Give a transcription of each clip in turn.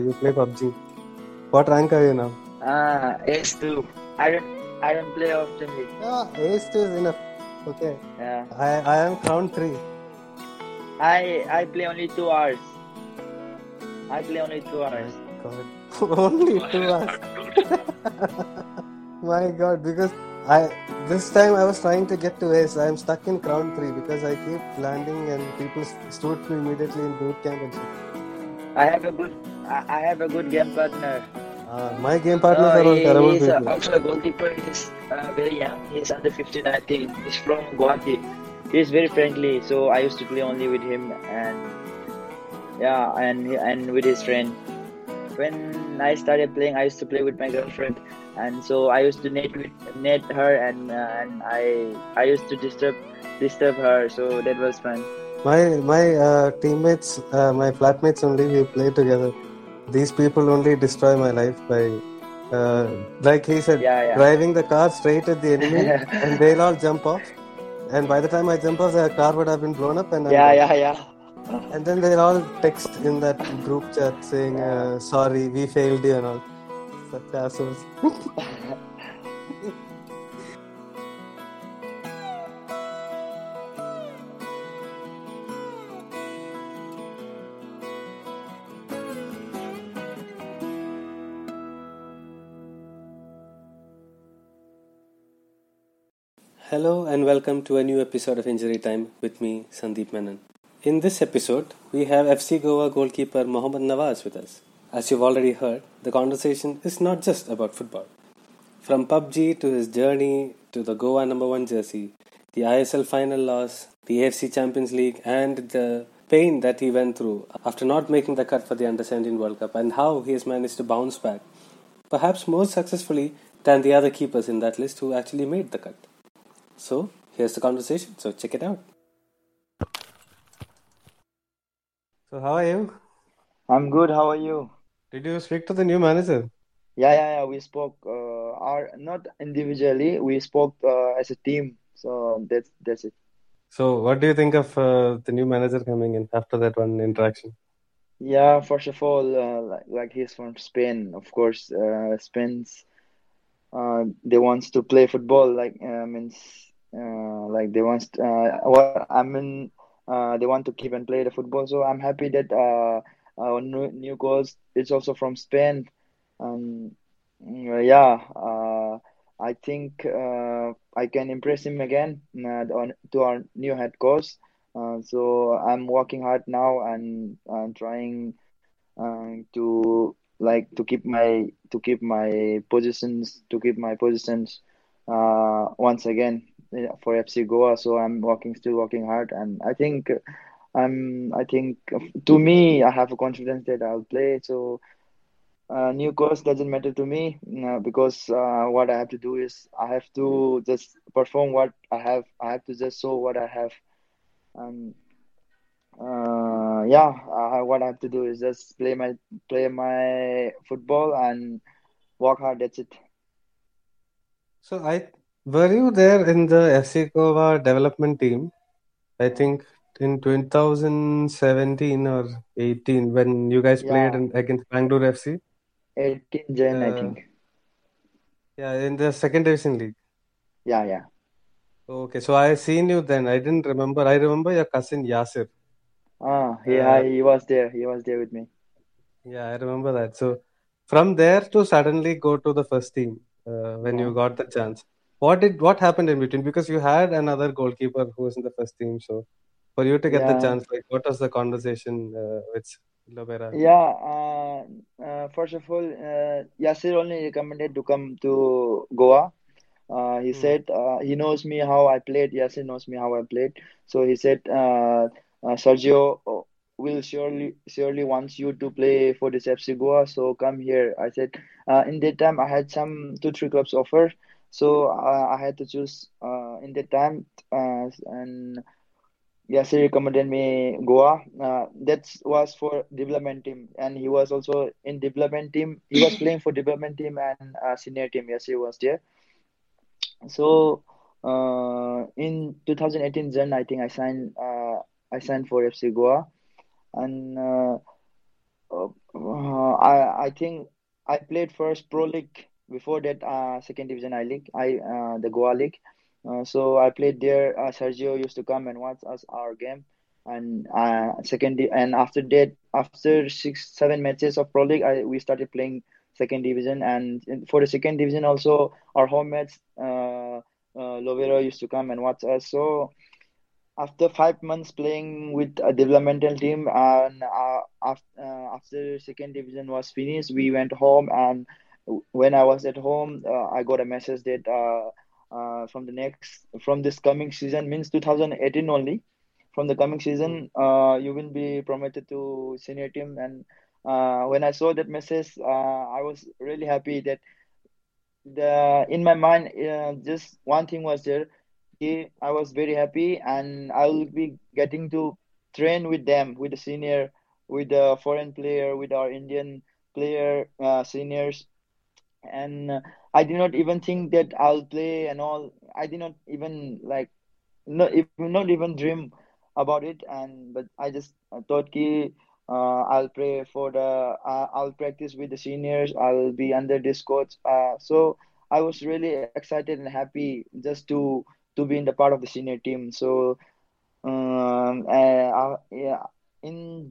You play PUBG. What rank are you now? Ah, Ace two. I don't I don't play often. Yeah, ace two is enough. Okay. Yeah. I I am crown three. I I play only two hours. I play only two hours. God. Only two hours. My God, because I this time I was trying to get to Ace. I am stuck in crown three because I keep landing and people stood me immediately in boot camp and shit. I have a good I, I have a good game partner. Uh, my game partners Uh, are terrible he's uh, also a goalkeeper. He's uh, very young. He's under 15, I think. He's from Guwahati. He's very friendly. So I used to play only with him and yeah, and and with his friend. When I started playing, I used to play with my girlfriend, and so I used to net with net her, and uh, and I I used to disturb disturb her. So that was fun. My my uh, teammates, uh, my flatmates only we play together. These people only destroy my life by, uh, like he said, Yeah, yeah. driving the car straight at the enemy, and they'll all jump off. And by the time I jump off, the car would have been blown up, and I'm Yeah, dead. yeah, yeah. And then they'll all text in that group chat saying, uh, "Sorry, we failed you," and all. Such assholes. Hello and welcome to a new episode of Injury Time with me, Sandeep Menon. In this episode, we have FC Goa goalkeeper Mohammad Nawaz with us. As you've already heard, the conversation is not just about football. From PUBG to his journey to the Goa number one jersey, the ISL final loss, the AFC Champions League, and the pain that he went through after not making the cut for the Under 17 World Cup, and how he has managed to bounce back, perhaps more successfully than the other keepers in that list who actually made the cut. So, here's the conversation. So, check it out. So, how are you? I'm good. How are you? Did you speak to the new manager? Yeah, yeah, yeah. We spoke, uh, our not individually. We spoke uh, as a team. So that's that's it. So, what do you think of uh, the new manager coming in after that one interaction? Yeah, first of all, uh, like, like he's from Spain, of course. Uh, Spain's uh, they wants to play football, like uh, means like they wants uh, what I mean uh, they want to keep and play the football. So I'm happy that uh, our new new coach is also from Spain. Um, mm, yeah, uh, I think uh, I can impress him again uh, on to our new head coach. Uh, so I'm working hard now and uh, trying uh, to like to keep my to keep my positions to keep my positions uh, once again uh, for FC Goa. So I'm working still working hard, and I think I'm I think to me I have a confidence that I'll play. So uh, new course doesn't matter to me uh, because uh, what I have to do is I have to just perform what I have. I have to just show what I have. Um, uh, yeah, uh, what I have to do is just play my play my football and work hard. That's it. So, I were you there in the FC Goa development team? I think in 2017 or 18 when you guys played Yeah, in, against Bangalore FC. 18 Jan, I Uh, think. yeah, in the second division league. Yeah, yeah. Okay, so I seen you then. I didn't remember. I remember your cousin Yasir. Ah, yeah, Uh, he was there. He was there with me. yeah, I remember that. So from there to suddenly go to the first team uh, when you got the chance. What did what happened in between? Because you had another goalkeeper who was in the first team. So for you to get the chance, like what was the conversation uh, with Lobera? Yeah, uh, uh, first of all, uh, Yasir only recommended to come to Goa. Uh, he Hmm. said uh, he knows me how I played. Yasir knows me how I played. So he said uh, uh, Sergio uh, will surely surely wants you to play for this FC Goa. So come here. I said uh, in that time I had some two three clubs offer. So uh, I had to choose uh, in that time uh, and. Yes, he recommended me Goa. Uh, that was for development team, and he was also in development team. He was playing for development team and uh, senior team. Yes, he was there. So, uh, in 2018 Jan, I think I signed. Uh, I signed for FC Goa, and uh, uh, uh, I I think I played first Pro League before that uh, second division I League I uh, the Goa League. Uh, so I played there. Uh, Sergio used to come and watch us our game, and uh, second and after that after six seven matches of Pro League, I we started playing second division and for the second division also our home mates uh, uh, Lobera used to come and watch us. So after five months playing with a developmental team and after, after second division was finished we went home and when i was at home uh, i got a message that uh, uh, from the next from this coming season means 2018 only. From the coming season you will be promoted to senior team. And when i saw that message i was really happy that the in my mind uh, just one thing was there. He, I was very happy, and I will be getting to train with them, with the senior, with the foreign player, with our Indian player, uh, seniors. And I did not even think that I'll play and all. I did not even like even not even dream about it. And but I just thought ki uh, I'll pray for the uh, I'll practice with the seniors. I'll be under this coach. Uh, so I was really excited and happy just to to be in the part of the senior team. So um, uh, yeah, in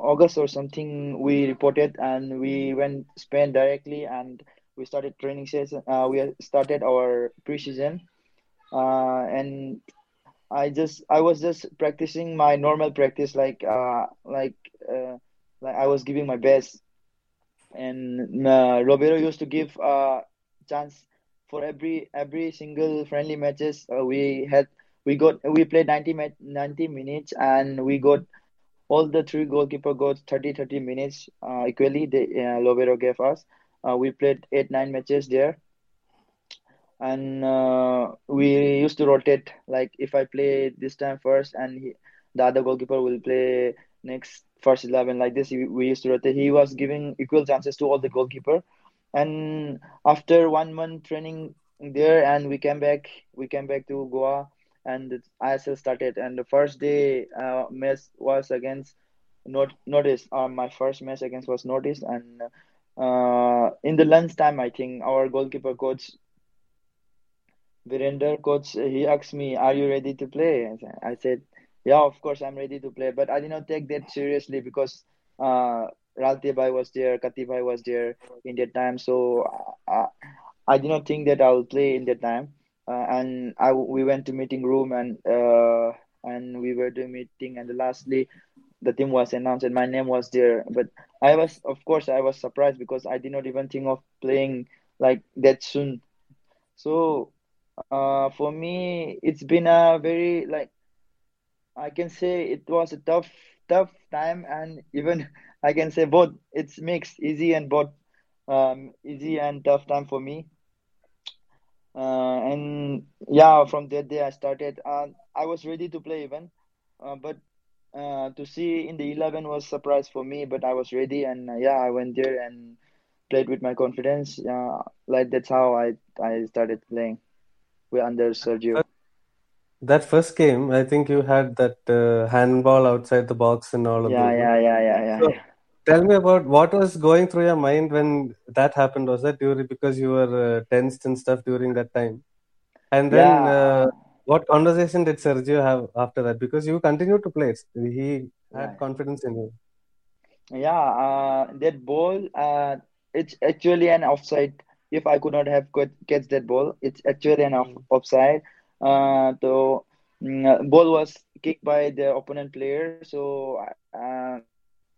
August or something, we reported and we went Spain directly and we started training session. Uh, we started our preseason. Uh, and I just I was just practicing my normal practice like uh like uh like I was giving my best and uh, Roberto used to give uh chance for every every single friendly matches uh, we had we got we played 90 ma 90 minutes and we got all the three goalkeeper got 30 30 minutes uh, equally the uh, Roberto gave us. Uh, we played eight nine matches there. And uh, we used to rotate like if I play this time first and he, the other goalkeeper will play next first 11 like this we used to rotate. He was giving equal chances to all the goalkeeper. And after one month training there and we came back we came back to Goa and ISL started and the first day uh, match was against not notice uh, my first match against was NorthEast and uh, in the lunch time I think our goalkeeper coach Virender coach, he asked me, "Are you ready to play?" I said, "Yeah, of course I'm ready to play." But I did not take that seriously because uh, Ralte Bhai was there, Kati Bhai was there in that time, so I, I did not think that I will play in that time. Uh, and I we went to meeting room and uh, and we were doing meeting, and lastly the team was announced and my name was there. But I was, of course, I was surprised because I did not even think of playing like that soon. So uh, for me, it's been a very like I can say it was a tough, tough time, and even I can say both. It's mixed, easy and both, um, easy and tough time for me. Uh, and yeah, from that day I started. Uh, I was ready to play even, uh, but uh, to see in the 11 was surprise for me. But I was ready, and uh, yeah, I went there and played with my confidence. Uh, like that's how I I started playing we under Sergio. That first game, I think you had that uh, handball outside the box and all of Yeah, no? yeah, yeah, yeah, yeah, So yeah. Tell me about what was going through your mind when that happened. Was that during because you were uh, tensed and stuff during that time? And then Yeah, uh, what conversation did Sergio have after that? Because you continued to play. He had confidence in you. yeah. Uh, that ball, uh, it's actually an offside. If I could not have catch that ball, it's actually an off, Mm. offside. Uh, so mm, uh, ball was kicked by the opponent player. So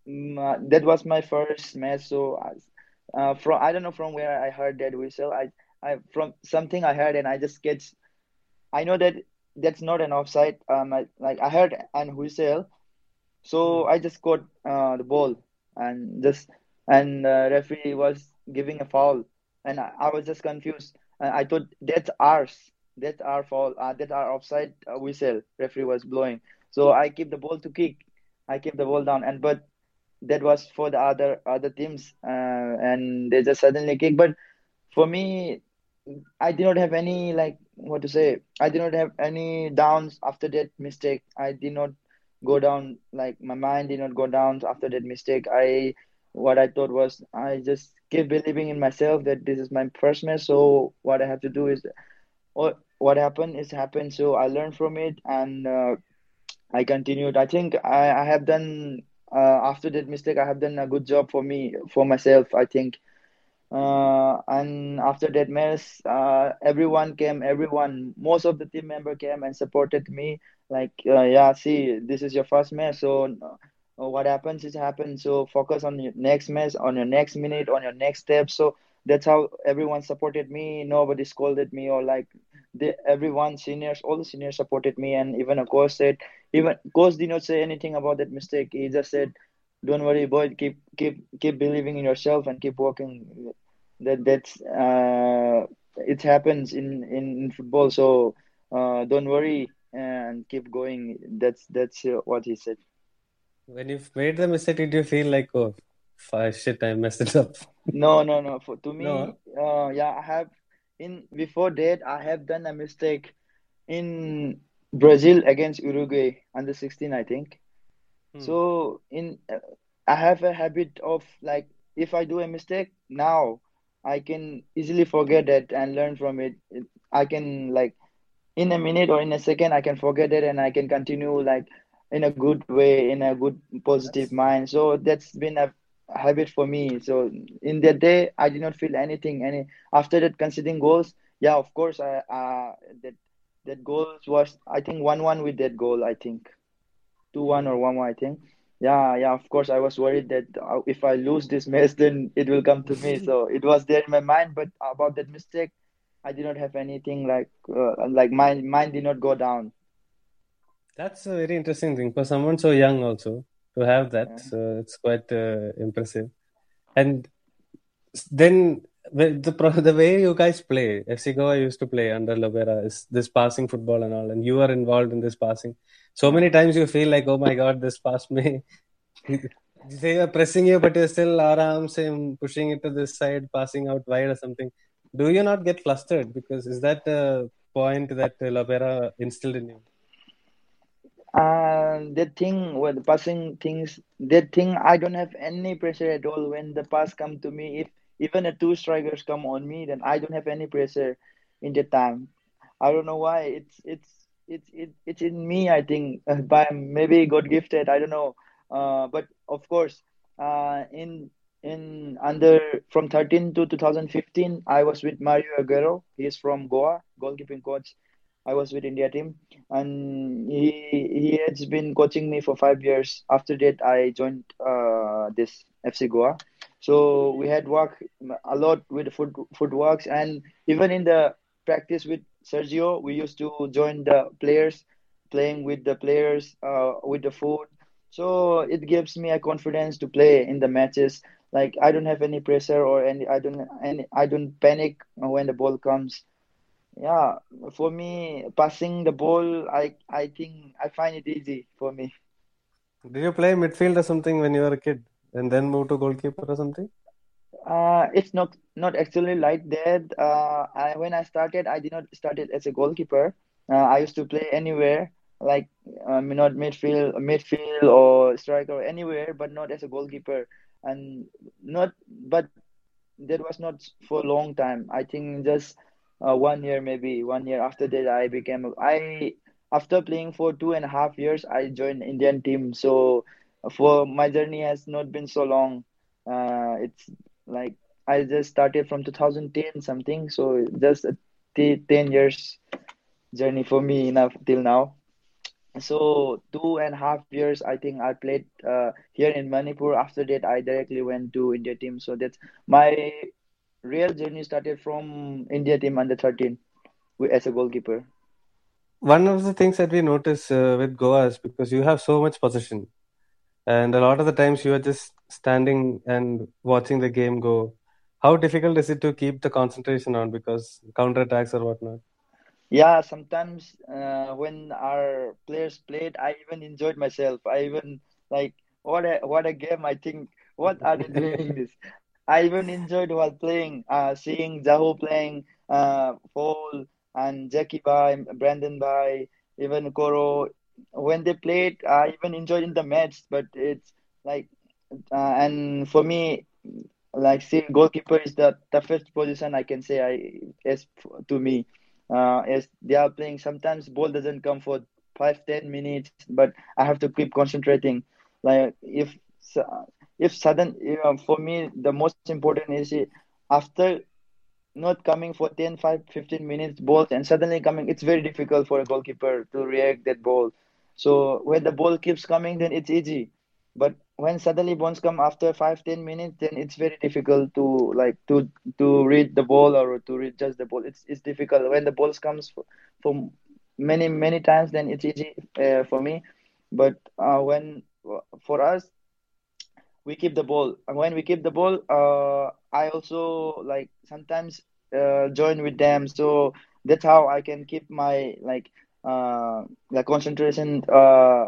uh, mm, uh, that was my first match. So uh, uh, from I don't know from where I heard that whistle. I I from something I heard and I just catch. I know that that's not an offside. Um, I, like I heard an whistle. So Mm. I just caught uh, the ball and just and uh, referee was giving a foul and I, I was just confused. And I thought that's ours. That's our foul. Uh, that's our offside uh, whistle. Referee was blowing. So I keep the ball to kick. I keep the ball down and but that was for the other other teams uh, and they just suddenly kick. But for me, I did not have any like what to say. I did not have any downs after that mistake. I did not go down. Like my mind did not go down after that mistake. I what I thought was I just keep believing in myself that this is my first match. So what I have to do is, what what happened is happened. So I learned from it and uh, I continued. I think I, I have done uh, after that mistake. I have done a good job for me for myself. I think. Uh, and after that mess uh, everyone came. Everyone, most of the team member came and supported me. Like, uh, yeah, see, this is your first match, so uh, what happens is happens. So focus on your next match, on your next minute, on your next step. So that's how everyone supported me. Nobody scolded me or like the everyone seniors, all the seniors supported me, and even a coach said, even coach did not say anything about that mistake. He just said, "Don't worry, boy. Keep keep keep believing in yourself and keep working." That that's uh, it happens in in, football. So uh, don't worry and keep going. That's that's what he said. When you made the mistake, did you feel like, oh, shit, I messed it up? No, no, no. For to me, No. uh, yeah, I have in before that I have done a mistake in Brazil against Uruguay under 16, I think. Hmm. So in uh, I have a habit of like if I do a mistake now, I can easily forget that and learn from it. It- I can like in a minute or in a second I can forget it and I can continue like in a good way, in a good positive That's mind. So that's been a habit for me. So in that day I did not feel anything any after that conceding goals. Yeah, of course I uh that that goal was I think one one with that goal I think two one or one one I think. Yeah, yeah. Of course, I was worried that uh, if I lose this match, then it will come to me. So it was there in my mind. But about that mistake, I did not have anything like uh, like my mind did not go down. That's a very interesting thing for someone so young also to have that. Yeah. So it's quite uh, impressive. And then the the way you guys play, FC Goa used to play under Lobera is this passing football and all, and you are involved in this passing. So many times you feel like, oh my God, this passed me. They are pressing you, but you're still aram same pushing it to this side, passing out wide or something. Do you not get flustered? Because is that a point that Lobera instilled in you? Uh, that thing with the passing things, that thing, I don't have any pressure at all when the pass come to me. If even a two strikers come on me, then I don't have any pressure in the time. I don't know why. It's it's it's it, it's in me. I think uh, by maybe God gifted. I don't know. Uh, but of course, uh, in in under from 13 to 2015, I was with Mario Aguero. He is from Goa, goalkeeping coach. I was with India team, and he he has been coaching me for five years. After that, I joined uh, this FC Goa. So we had work a lot with foot footworks, and even in the practice with Sergio, we used to join the players, playing with the players, uh, with the foot. So it gives me a confidence to play in the matches. Like I don't have any pressure or any I don't any I don't panic when the ball comes. Yeah, for me, passing the ball, I I think I find it easy for me. Did you play midfield or something when you were a kid and then move to goalkeeper or something? Uh, it's not not actually like that. Uh, I, when I started, I did not started as a goalkeeper. Uh, I used to play anywhere, like um, not midfield, midfield or striker, anywhere, but not as a goalkeeper. And not, but that was not for a long time. I think just uh, one year, maybe one year after that, I became i after playing for two and a half years, I joined Indian team. So for my journey has not been so long. Uh, it's like I just started from 2010 something, so just a t 10 years journey for me enough till now. So two and a half years, I think I played uh, here in Manipur. After that, I directly went to India team. So that's my real journey started from India team under 13 wi- as a goalkeeper. One of the things that we notice uh, with Goa is because you have so much possession, and a lot of the times you are just standing and watching the game go. How difficult is it to keep the concentration on because counter attacks or whatnot? Yeah, sometimes uh, when our players played, I even enjoyed myself. I even like what a what a game. I think what are they doing this? I even enjoyed while playing, uh, seeing Jahouh playing, uh, Paul and Jackie Bai, Brandon Bai, even Coro. when they played, I even enjoyed in the match. But it's like, uh, and for me, like seeing goalkeeper is the toughest position I can say. I as to me, uh, as they are playing, sometimes ball doesn't come for five ten minutes, but I have to keep concentrating. Like if if sudden, you know, for me, the most important is after not coming for 10 5 15 minutes balls and suddenly coming it's very difficult for a goalkeeper to react that ball. So when the ball keeps coming then it's easy. But when suddenly balls come after 5 10 minutes then it's very difficult to like to to read the ball or to read just the ball. It's it's difficult. When the balls comes for, many many times then it's easy uh, for me. But uh, when for us we keep the ball. And when we keep the ball uh, i also like sometimes uh, join with them. So that's how i can keep my like uh the concentration uh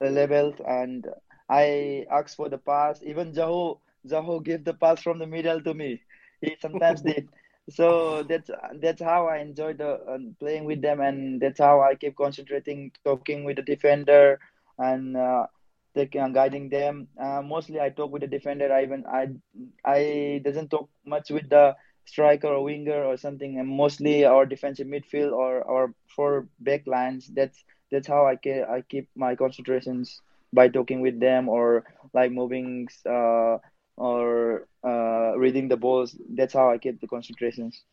levels and i ask for the pass. Even Jahouh Jahouh gave the pass from the middle to me. He sometimes did. So that's that's how i enjoy the uh, playing with them. And that's how i keep concentrating talking with the defender. And uh, taking uh, guiding them. Uh, mostly, I talk with the defender. I even I I doesn't talk much with the striker or winger or something. And mostly our defensive midfield or or four back lines. That's that's how I ke- I keep my concentrations by talking with them or like moving uh, or uh, reading the balls. That's how I keep the concentrations.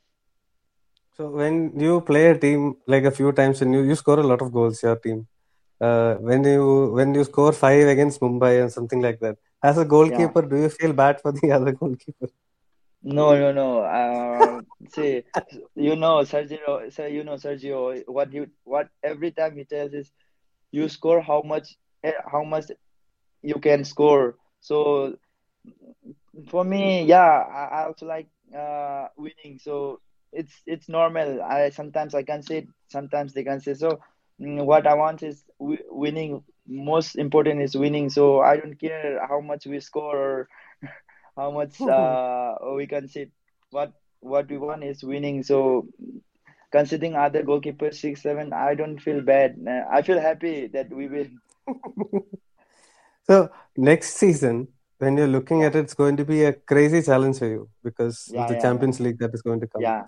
So when you play a team like a few times and you, you score a lot of goals, your team uh, when you when you score five against Mumbai and something like that. As a goalkeeper, Yeah. do you feel bad for the other goalkeeper? No, no, no. Uh, see, you know, Sergio. So you know, Sergio. What you what every time he tells is you score how much eh, how much you can score. So for me, yeah, I, I also like uh winning. So it's it's normal. I sometimes I can say, sometimes they can say. So what I want is w winning. Most important is winning. So I don't care how much we score or how much uh we can see. What what we want is winning. So considering other goalkeepers six seven, I don't feel bad. Uh, I feel happy that we win. so next season, when you're looking at it, it's going to be a crazy challenge for you because of the yeah, yeah, Champions League that is going to come. yeah.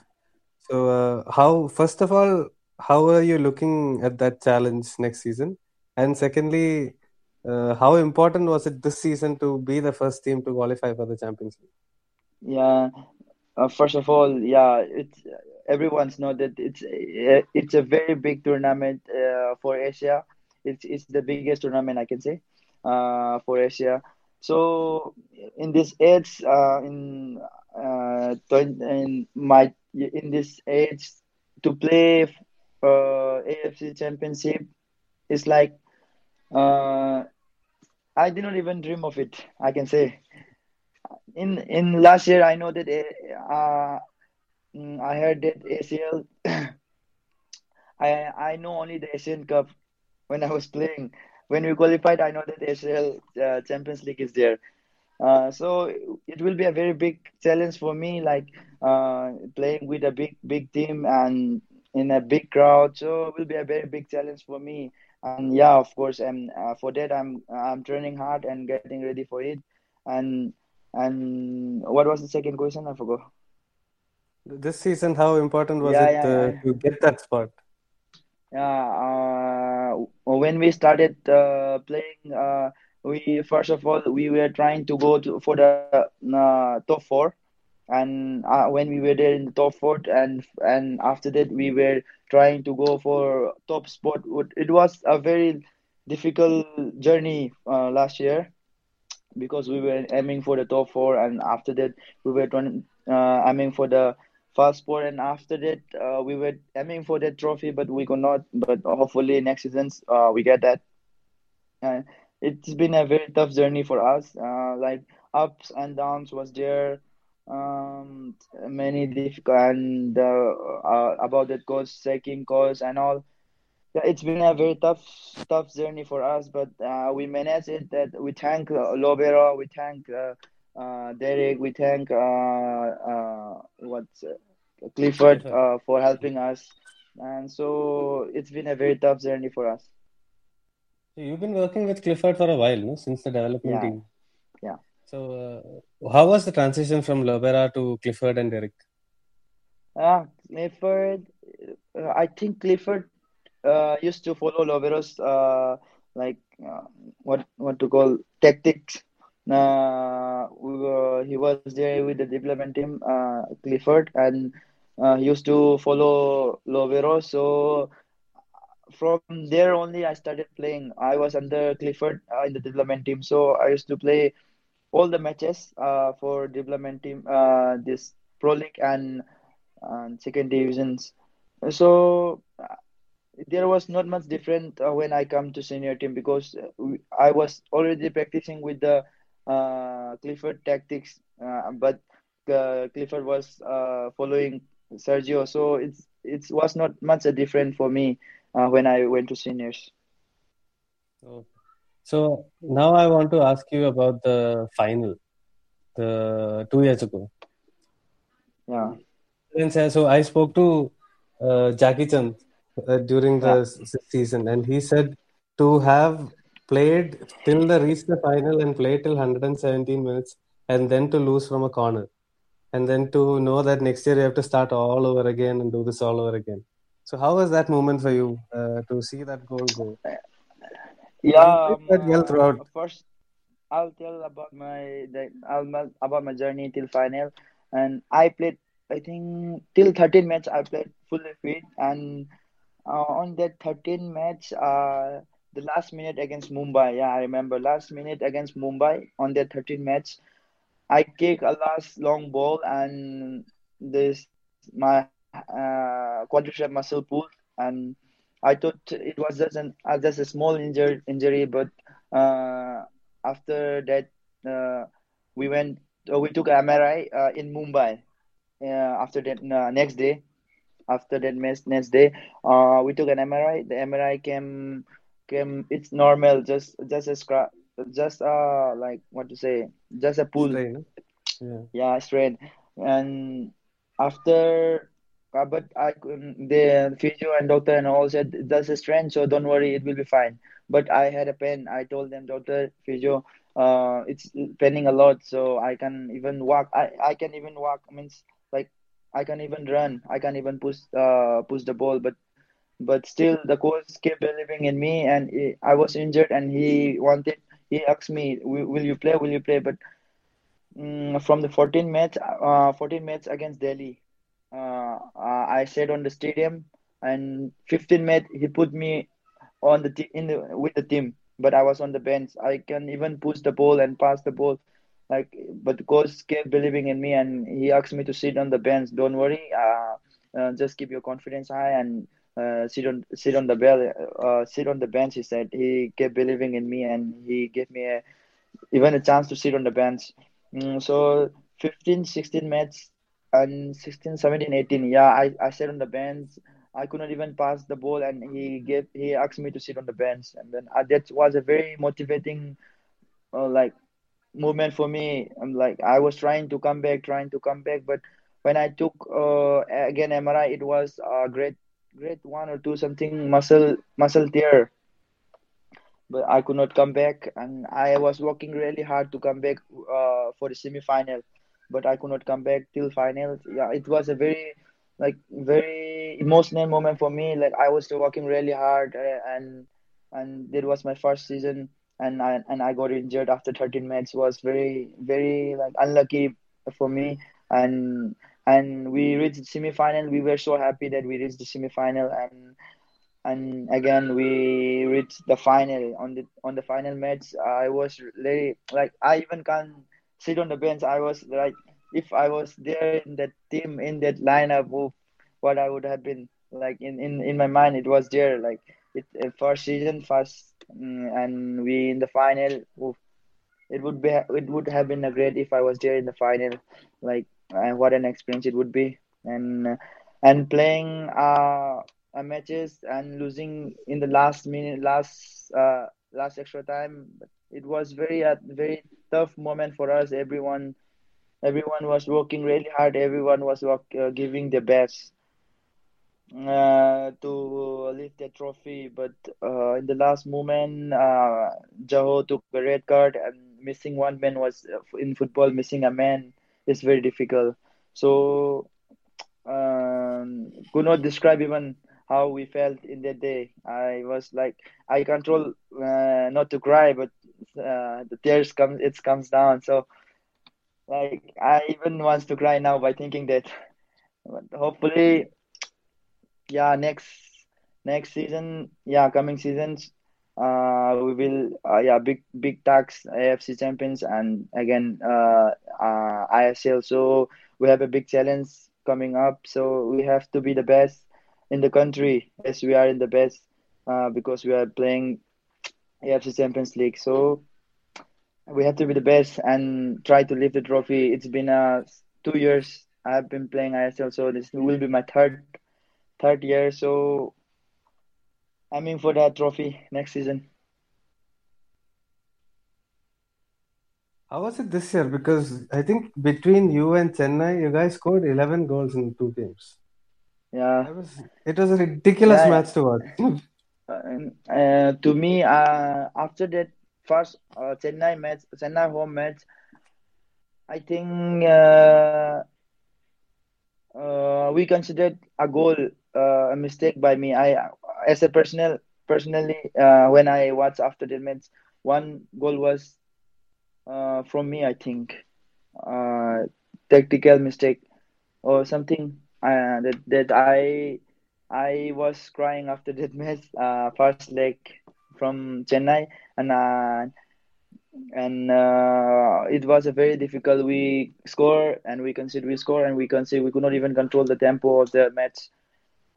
So uh, how first of all, how are you looking at that challenge next season? And secondly, uh, how important was it this season to be the first team to qualify for the Champions League? Yeah, uh, first of all, yeah, it's everyone's know that it's uh, it's a very big tournament uh, for Asia. It's it's the biggest tournament I can say uh, for Asia. So in this age, uh, in uh, in my in this age to play uh, AFC Championship is like uh, I did not even dream of it. I can say in in last year I know that uh, Mm, I heard that ACL. I I know only the Asian Cup when I was playing. When we qualified, I know that ACL uh, Champions League is there. Uh, so it will be a very big challenge for me, like uh, playing with a big big team and in a big crowd. So it will be a very big challenge for me. And yeah, of course, and uh, for that I'm I'm training hard and getting ready for it. And and what was the second question? I forgot. This season, how important was Yeah, it yeah, uh, yeah. to get that spot? Yeah, uh, when we started uh, playing, uh, we first of all we were trying to go to for the uh, top four, and uh, when we were there in the top four, and and after that we were trying to go for top spot. It was a very difficult journey uh, last year because we were aiming for the top four, and after that we were trying, uh, aiming for the first spot, and after that uh, we were aiming for that trophy, but we could not. But hopefully next season uh, we get that. It's been a very tough journey for us. Uh, like ups and downs was there. Um, many difficult and uh, uh, about that course, checking course and all yeah, it's been a very tough, tough journey for us, but uh, we managed it. That we thank uh, Lobera, we thank uh, uh, Derrick, we thank uh, uh, what's uh, Clifford uh, for helping us, and so it's been a very tough journey for us. You've been working with Clifford for a while, no? Since the development Yeah. team. So, uh, how was the transition from Lobera to Clifford and Derrick? Ah, Clifford. Uh, I think Clifford uh, used to follow Lobera's uh, like uh, what what to call tactics. Uh, we were, he was there with the development team, Clifford, and used to follow Lobero. So from there only, I started playing. I was under Clifford in the development team, so I used to play all the matches uh, for development team, uh, this Pro League and, and second divisions. So uh, there was not much different uh, when I come to senior team because uh, I was already practicing with the uh, Clifford tactics, uh, but Clifford was uh, following Sergio, so it's it was not much a different for me when I went to seniors. Oh. So now I want to ask you about the final, the two years ago. Yeah. So I spoke to uh, Jackichand uh, during the Yeah. season, and he said to have played till the reach the final and play till 117 minutes, and then to lose from a corner, and then to know that next year you have to start all over again and do this all over again. So how was that moment for you uh, to see that goal go? Yeah, um, well throughout. first I'll tell about my the, I'll about my journey till final, and I played I think till 13 match I played fully fit, and uh, on that 13 match, uh, the last minute against Mumbai, yeah, I remember. Last minute against Mumbai on that 13 match, I kick a last long ball and this my uh, quadricep muscle pulled and I thought it was just an uh, just a small injury injury but uh, after that uh, we went uh, we took MRI uh, in Mumbai uh, after that uh, next day after that next next day uh, we took an MRI the MRI came came it's normal just just a scrap just uh like what to say just a pull Strain, yeah. yeah, straight. And after, uh, but I couldn't, the physio and doctor and all said that's a strain, so don't worry, it will be fine. But I had a pain. I told them, doctor, physio, uh, it's paining a lot, so I can even walk. I, I can even walk. Means like I can even run. I can even push uh push the ball. But but still, the coach kept believing in me, and he, I was injured, and he wanted. He asked me, will, you play? Will you play? But Mm, from the 14 match, uh, 14 match against Delhi. Uh, uh, I stayed on the stadium, and 15 match he put me on the t- in the with the team, but I was on the bench. I can even push the ball and pass the ball, like. But coach kept believing in me, and he asked me to sit on the bench. Don't worry, uh, just keep your confidence high and uh, sit on sit on the bell, uh, sit on the bench. He said he kept believing in me, and he gave me a even a chance to sit on the bench. Mm, so 15, 16 match and 16, 17, 18. Yeah, I, I sat on the bench. I could not even pass the ball, and he gave he asked me to sit on the bench, and then uh, that was a very motivating uh, like movement for me. I'm like I was trying to come back, trying to come back, but when I took uh, again MRI, it was uh, great one or two something muscle muscle tear but I could not come back, and I was working really hard to come back uh, for the semi-final, but I could not come back till finals. Yeah, it was a very like very emotional moment for me. Like I was still working really hard, uh, and and it was my first season, and I and I got injured after 13 minutes. was very very like unlucky for me, and and we reached the semi-final. We were so happy that we reached the semi-final, and and again we reached the final on the on the final match i was really like i even can't sit on the bench i was like if i was there in that team in that lineup of what i would have been like in in, in my mind it was there like it uh, first season first mm, and we in the final oof, it would be it would have been a great if i was there in the final like uh, what an experience it would be and and playing uh uh, matches and losing in the last minute, last uh, last extra time. But it was very a very tough moment for us. Everyone everyone was working really hard. Everyone was work, uh, giving their best. uh, to lift the trophy, but uh, in the last moment, uh, Jahouh took a red card, and missing one man was uh, in football. Missing a man is very difficult. So um, could not describe even how we felt in that day. I was like, I control uh, not to cry, but uh, the tears come, it comes down. So like I even wants to cry now by thinking that. Hopefully, yeah, next next season, yeah, coming seasons, uh, we will, uh, yeah, big big tax AFC champions and again, uh, uh, ISL. So we have a big challenge coming up. So we have to be the best in the country as we are in the best, uh, because we are playing AFC Champions League. So we have to be the best and try to lift the trophy. It's been uh two years I've been playing ISL, so this will be my third third year. So I'm in for that trophy next season. How was it this year? Because I think between you and Chennai, you guys scored 11 goals in two games. Yeah. it was, it was a ridiculous Yeah. match to watch. Uh, to me, uh, after that first uh, Chennai match, Chennai home match, I think uh, uh, we considered a goal uh, a mistake by me. I, as a personal, personally, when I watched after the match, one goal was from me. I think tactical mistake or something that that I I was crying after that match. Uh, first leg from Chennai and uh, and uh, it was a very difficult. We score and we concede, we score and we concede. We could not even control the tempo of the match.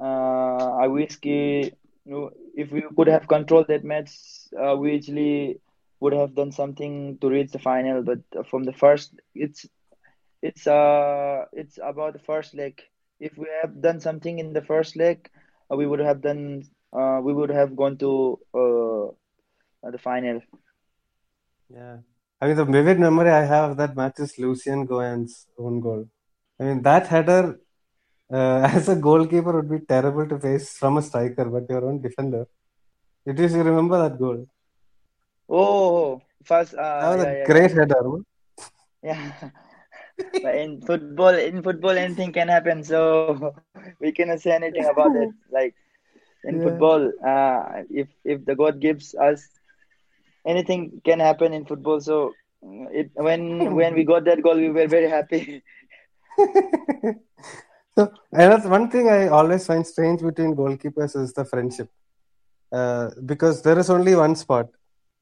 Uh, I wish ki, if we could have controlled that match, uh, we actually would have done something to reach the final. But from the first, it's it's uh it's about the first leg. If we have done something in the first leg, uh, we would have done. Uh, we would have gone to uh, the final. Yeah. I mean, the vivid memory I have of that match is Lucian Goian's own goal. I mean, that header, uh, as a goalkeeper, would be terrible to face from a striker, but your own defender. It is, you remember that goal? Oh, first, That uh, was yeah, a yeah, great yeah, header. yeah. But in football, in football, anything can happen. So we cannot say anything about it. Like in Yeah. football, uh, if if the God gives us anything can happen in football. So mm, it when when we got that goal, we were very happy. So, and that's one thing I always find strange between goalkeepers is the friendship. Uh, because there is only one spot,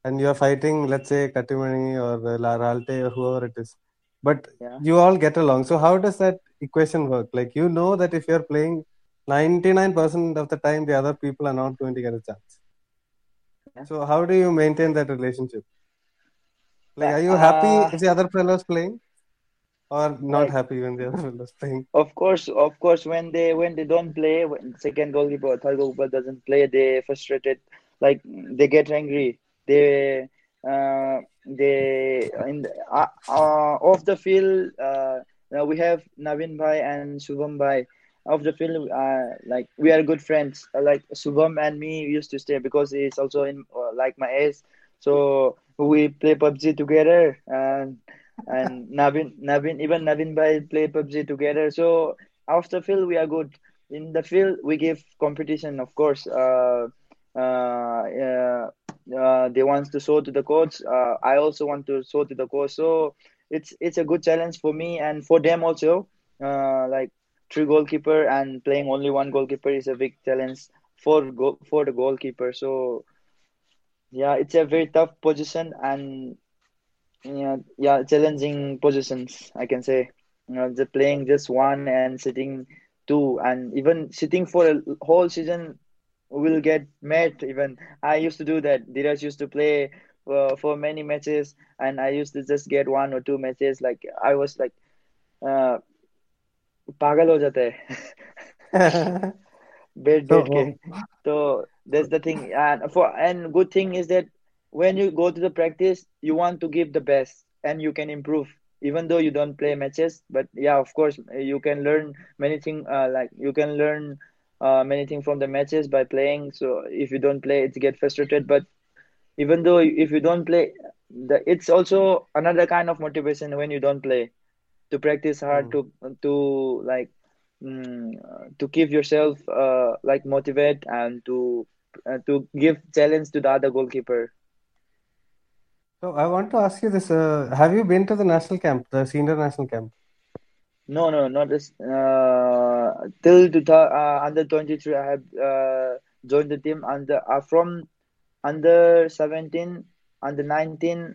and you're fighting, let's say, Kattimani or uh, La Ralte or whoever it is. But Yeah. you all get along. So, how does that equation work? Like, you know that if you're playing 99% of the time, the other people are not going to get a chance. Yeah. So, how do you maintain that relationship? Like, are you happy uh, if the other fellow's playing, or not like happy when the other fellow's playing? of course, of course, when they when they don't play, when second goalkeeper or third goalkeeper doesn't play, they frustrated. Like they get angry. They uh they in the, uh, uh off the field. Uh, now we have Navin Bhai and Subham Bhai. Off the field, uh, like we are good friends. Uh, like Subham and me used to stay because he's also in uh, like my age. So we play PUBG together and and Navin, Navin, even Navin Bhai play PUBG together. So after field we are good. In the field we give competition, of course. Uh, uh, uh, they want to show to the coach. Uh, I also want to show to the coach. So it's it's a good challenge for me and for them also. Uh, like three goalkeeper and playing only one goalkeeper is a big challenge for go for the goalkeeper. So yeah, it's a very tough position and yeah, yeah, challenging positions, I can say. You know, playing just one and sitting two, and even sitting for a whole season will get met even. I used to do that. Dheeraj used to play for, for many matches and i used to just get one or two matches. Like i was like uh, पागल so जाते that's the thing. And for and good thing is that when you go to the practice you want to give the best and you can improve. Even though you don't play matches but yeah of course you can learn many things uh, like you can learn uh, many things from the matches by playing. So if you don't play, it get frustrated. But even though if you don't play, the, it's also another kind of motivation when you don't play to practice hard to to like mm, to keep yourself uh, like motivate and to uh, to give challenge to the other goalkeeper. So I want to ask you this: uh, Have you been to the national camp, the senior national camp? No, no, not this. Uh, till to uh, under twenty three, I have uh, joined the team under uh, from under seventeen, under nineteen,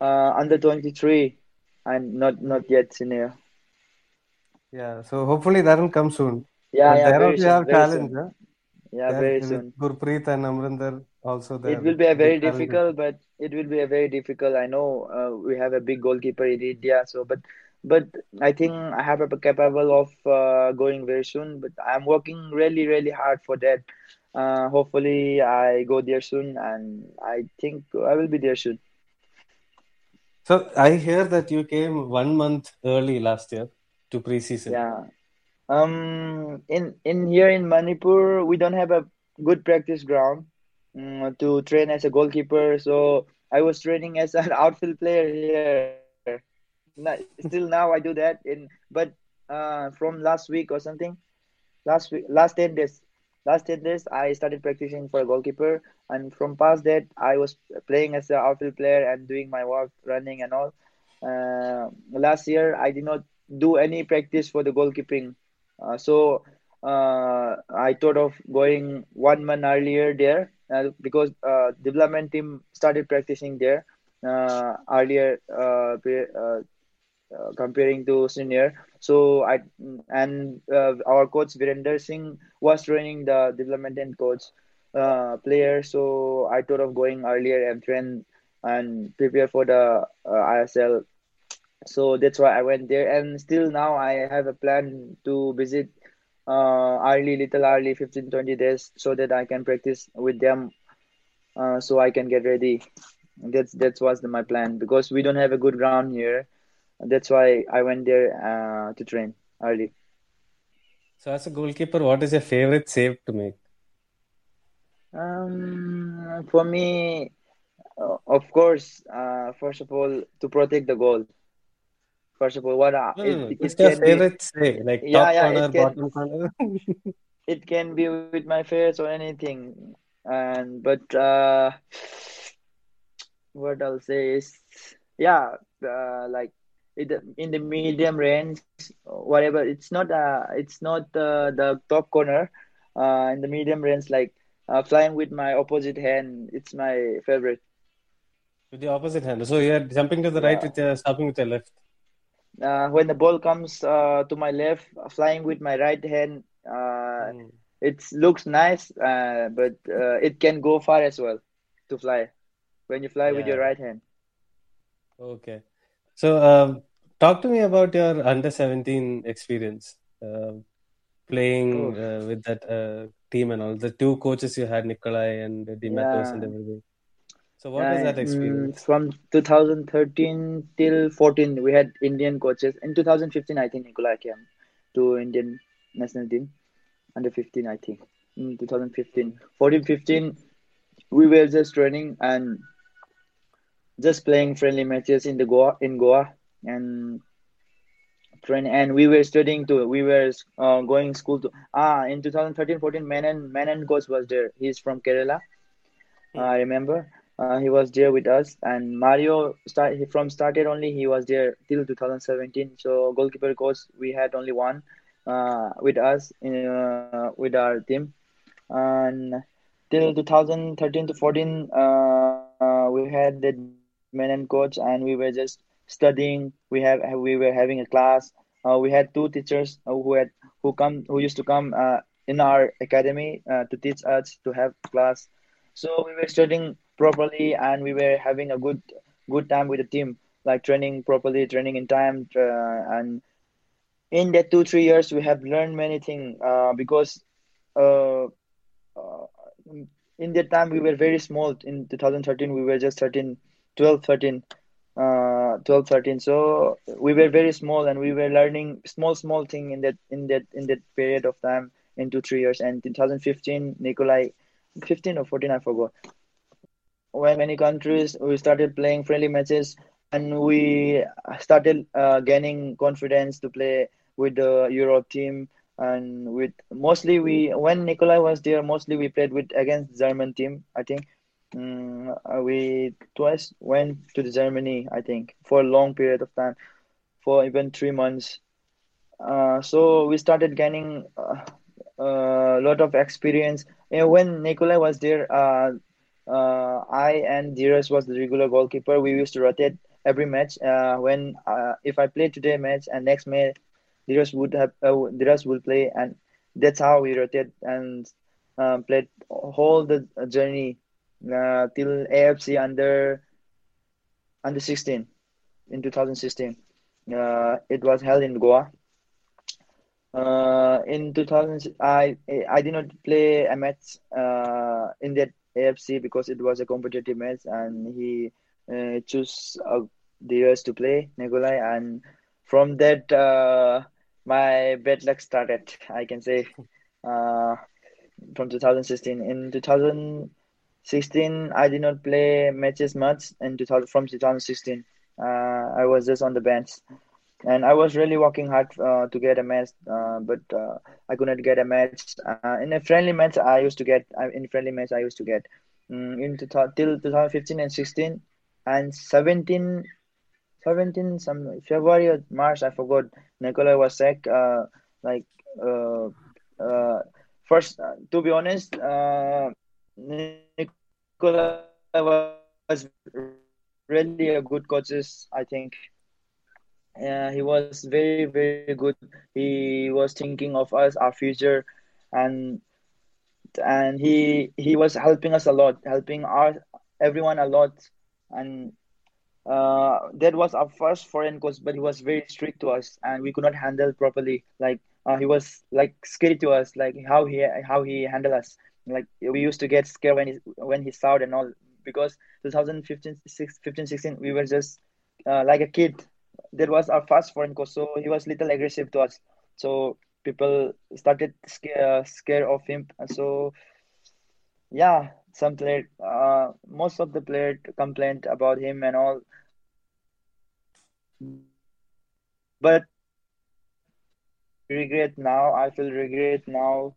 uh, under twenty three, and not not yet senior. Yeah, so hopefully that will come soon. Yeah, But yeah, there very soon, have very talent, soon. huh? Yeah, There very soon. Gurpreet and Amrinder also there. It will be a very difficult, but it will be a very difficult. I know uh, we have a big goalkeeper in India, so but but I think I have a capable of uh, going very soon. But I'm working really really hard for that. Uh, hopefully I go there soon, and I think I will be there soon. So I hear that you came one month early last year to preseason. Yeah. Um. In in here in Manipur, we don't have a good practice ground mm, to train as a goalkeeper. So I was training as an outfield player here. Still now I do that in but uh from last week or something last week last 10 days last 10 days I started practicing for a goalkeeper and from past that I was playing as an outfield player and doing my work running and all. Uh, last year I did not do any practice for the goalkeeping. Uh, so uh, I thought of going one month earlier there uh, because uh, development team started practicing there uh, earlier uh, comparing to senior. So I and uh, our coach Virender Singh was training the development and coach uh, player. So I thought of going earlier and train and prepare for the uh, ISL. So that's why I went there. And still now I have a plan to visit uh, early, little early, 15, 20 days, so that I can practice with them. Uh, so I can get ready. That's that's was my plan because we don't have a good ground here. That's why I went there uh, to train early. So as a goalkeeper, what is your favorite save to make? Um, for me, uh, of course, uh, first of all, to protect the goal. First of all, what uh, No, it, no, no. it your can be, favorite save, like yeah, top yeah, corner, can bottom corner. it can be with my face or anything. And but uh, what I'll say is, yeah, uh, like it, in the medium range, whatever. It's not uh, it's not uh, the top corner. Uh, in the medium range, like uh, flying with my opposite hand, it's my favorite. With the opposite hand. So you're jumping to the right with your stopping with your left. Uh, when the ball comes uh, to my left, flying with my right hand, uh, Mm. it looks nice, uh, but uh, it can go far as well to fly when you fly with your right hand. Okay. So um, talk to me about your under 17 experience, uh, playing uh, with that uh, team and all. The two coaches you had, Nicolai and de Matos and everything. So what was Uh, that mm, experience? from 2013 till 14, we had Indian coaches. In 2015, I think Nicolai came to Indian national team under 15, I think. In 2015, 14, 15, we were just training and just playing friendly matches in the Goa in Goa and train and we were studying too. We were uh, going school to ah in 2013, 14, Menon Menon coach was there. He's from Kerala. Hmm. I remember. Uh, he was there with us, and Mario start he, from started only. He was there till 2017. So goalkeeper coach we had only one uh, with us in, uh, with our team, and till 2013 to 14 uh, we had that and coach, and we were just studying. We have we were having a class. Uh, we had two teachers uh, who had who come who used to come uh, in our academy uh, to teach us to have class. So we were studying properly, and we were having a good good time with the team, like training properly, training in time, uh, and in that two three years we have learned many things uh, because in that time we were very small in 2013 we were just 13 12 13 uh 12 13 so we were very small and we were learning small small thing in that in that in that period of time in two three years. And 2015, Nicolai, 15 or 14, I forgot. When many countries we started playing friendly matches, and we started uh, gaining confidence to play with the Europe team and with mostly we when Nicolai was there mostly we played with against German team I think um, we twice went to Germany I think for a long period of time for even three months. Uh, so we started gaining uh, a lot of experience. And when Nicolai was there uh, uh, I and Dheeraj was the regular goalkeeper. We used to rotate every match uh, when uh, if I play today match and next match Dheeraj would have uh, will play, and that's how we rotate and um, played whole the journey uh, till AFC under under 16 in 2016. Uh, it was held in Goa. Uh, in 2000, I I did not play a match uh, in that AFC because it was a competitive match, and he uh, chose uh, Dheeraj to play Nicolai, and from that uh, my bad luck started. I can say uh, from 2016. In 2016, I did not play matches much. In 2000, from 2016, uh, I was just on the bench, and I was really working hard uh, to get a match, uh, but uh, I could not get a match. Uh, in a friendly match, I used to get. in friendly match, I used to get. Um, in till 2015 and 16 and 17 17 some February or March I forgot Nicolai was sick uh, like first to be honest Nicolai was really a good coaches I think he was very very good he was thinking of us our future and and he he was helping us a lot helping our everyone a lot and uh, that was our first foreign coach, but he was very strict to us, and we could not handle properly. Like uh, he was like scary to us, like how he how he handled us. Like we used to get scared when he when he saw and all because 2015 15, 16 we were just uh, like a kid. That was our first foreign coach, so he was little aggressive to us. So people started scare uh, scare of him. So yeah, some player, uh, most of the players complained about him and all. But regret now, I feel regret now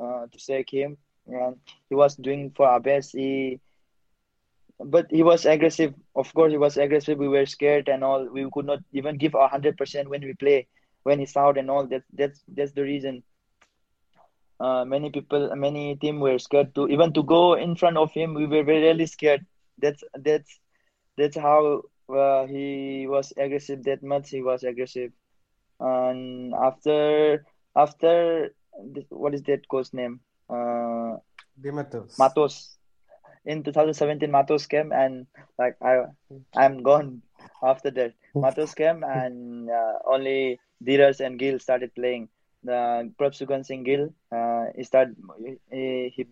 uh, to say him. And he was doing for our best. He, but he was aggressive. Of course, he was aggressive. We were scared and all. We could not even give hundred percent when we play, when he's out and all. That's that's that's the reason uh, many people, many team were scared to even to go in front of him. We were really scared. That's that's that's how uh, he was aggressive. That much he was aggressive. And after after what is that coach name? Uh, Matos. Matos. In 2017, Matos came and like I I'm gone. After that, Matos came and uh, only Dheeraj and Gill started playing the Prabh Singh Gill. Uh, he started. He, he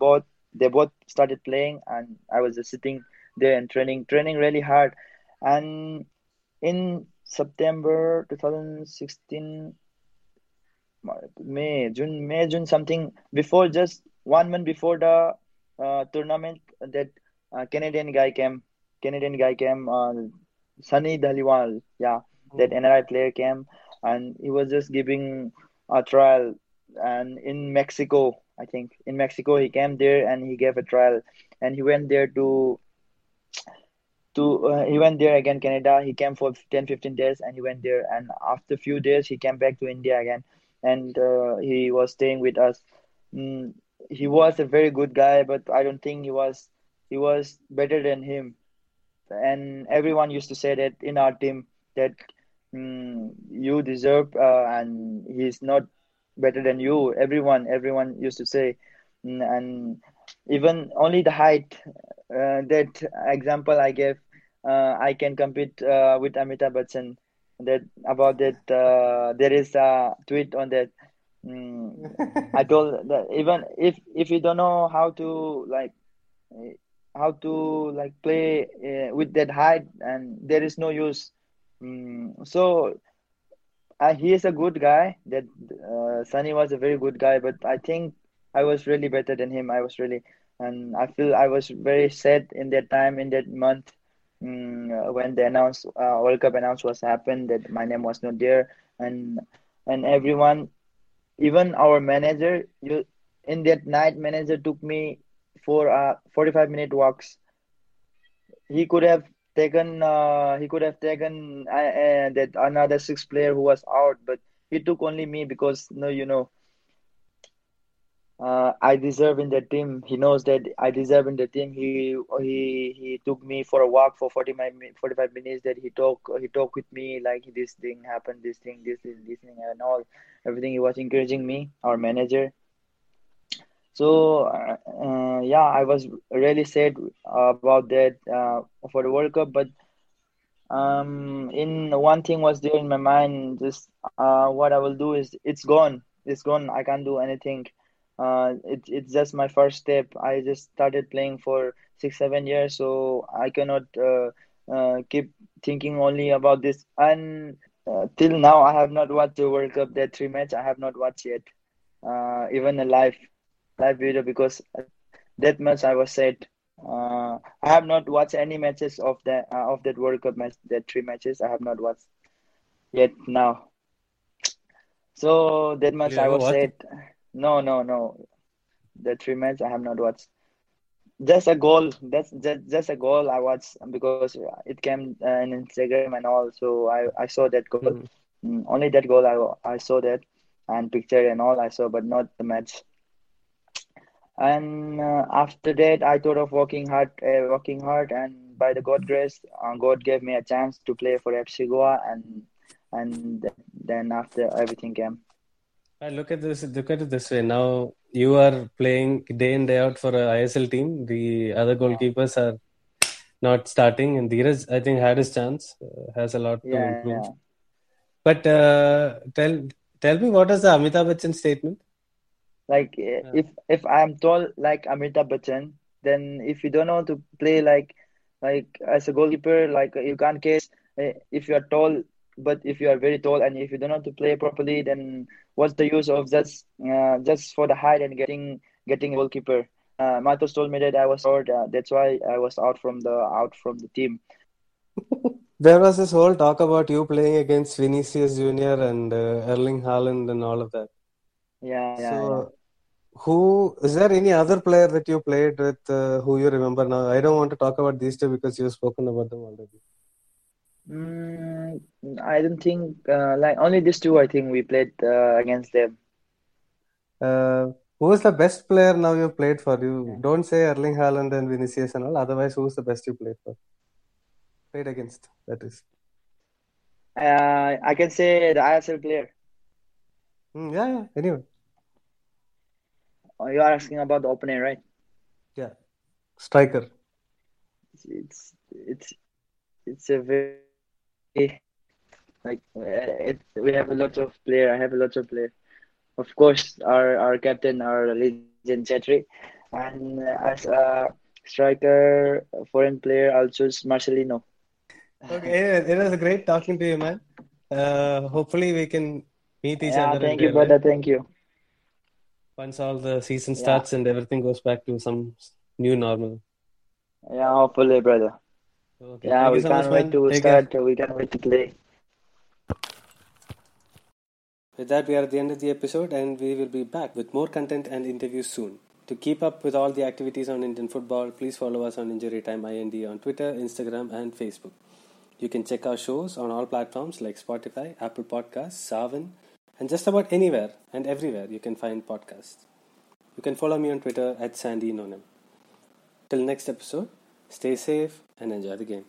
they both started playing, and I was just sitting there and training, training really hard. And in September 2016, May, June, May, June, something before just one month before the uh, tournament, that uh, Canadian guy came. Canadian guy came. Uh, Sunny Dhaliwal, yeah, that mm-hmm. NRI player came, and he was just giving a trial and in Mexico I think in Mexico he came there and he gave a trial and he went there to to uh, he went there again Canada he came for 10 15 days and he went there and after a few days he came back to India again and uh, he was staying with us mm, he was a very good guy but I don't think he was he was better than him. And everyone used to say that in our team that mm, you deserve uh, and he's not better than you. Everyone everyone used to say mm, and even only the height uh, that example i gave uh, i can compete uh, with amitabh bachchan. That about that uh, there is a tweet on that mm, i told that even if if you don't know how to like how to like play uh, with that height and there is no use Mm, so uh, he is a good guy. That uh, Sunny was a very good guy, but I think I was really better than him. I was really, and I feel I was very sad in that time in that month mm, when the announce uh, World Cup announce was happened that my name was not there, and and everyone, even our manager, you in that night, manager took me for uh 45 minute walks. He could have taken uh, he could have taken uh, uh, that another six player who was out, but he took only me because no, you know, uh, I deserve in the team. He knows that I deserve in the team. He he he took me for a walk for 45, 45 minutes. That he talk he talked with me like this thing happened, this thing, this this, this thing, and all everything. He was encouraging me, our manager. So uh, uh, yeah, I was really sad about that uh, for the World Cup, but um, in one thing was there in my mind. Just uh, what I will do is it's gone. It's gone. I can't do anything. Uh, it, it's just my first step. I just started playing for six, seven years, so I cannot uh, uh, keep thinking only about this. And uh, till now, I have not watched the World Cup. That three match I have not watched yet, uh, even a live live video because that much I was sad. Uh, I have not watched any matches of that uh, of that World Cup match. That three matches I have not watched yet now. So that much I was sad. No, no, no. The three match I have not watched. Just a goal. That's just just a goal I watched because it came uh, in Instagram and all. So I I saw that goal. Mm. Mm, only that goal I I saw that and picture and all I saw, but not the match. And uh, after that, I thought of working hard, uh, working hard, and by the God grace, uh, God gave me a chance to play for FC Goa, and and then after everything came. I look at this. Look at it this way. Now you are playing day in day out for a ISL team. The other goalkeepers are not starting, and Dheeraj, I think, had his chance. Uh, has a lot to Yeah, improve. yeah. But uh, tell tell me, what is the Amitabh Bachchan statement? Like Uh, if if I'm tall like Amitabh Bachchan, then if you don't know to play like like as a goalkeeper, like you can't catch uh, if you are tall. But if you are very tall and if you don't know to play properly, then what's the use of just uh, just for the height and getting getting a goalkeeper? Uh, Matos told me that I was short. Uh, that's why I was out from the out from the team. there was this whole talk about you playing against Vinicius Junior and uh, Erling Haaland and all of that. Yeah, yeah, yeah. So, who is there any other player that you played with uh, who you remember now? I don't want to talk about these two because you've spoken about them already. Mm, I don't think uh, like only these two. I think we played uh, against them. Uh, who is the best player now you've played for? You don't say Erling Haaland and Vinicius and all. Otherwise, who's the best you played for? Played against, that is. Uh, I can say the ISL player. Hmm, yeah, yeah. Anyway, Oh, you are asking about the opponent, right? yeah. Striker. It's it's, it's a very like uh, it, we have a lot of player. I have a lot of player. Of course, our our captain, our legend Chhetri, and as a striker, foreign player, I'll choose Marcelinho. Okay, it was great talking to you, man. Uh, hopefully, we can meet each Yeah, other thank you, real life brother. Thank you. once all the season Yeah, starts and everything goes back to some new normal. yeah, hopefully, brother. Okay, Yeah, thank we so can't wait man. to Take care. start. We can't wait to play. With that, we are at the end of the episode, and we will be back with more content and interviews soon. To keep up with all the activities on Indian football, please follow us on Injury Time IND on Twitter, Instagram, and Facebook. You can check our shows on all platforms like Spotify, Apple Podcasts, Saavn, and just about anywhere and everywhere you can find podcasts. You can follow me on Twitter at Sandy Nonem. Till next episode, stay safe and enjoy the game.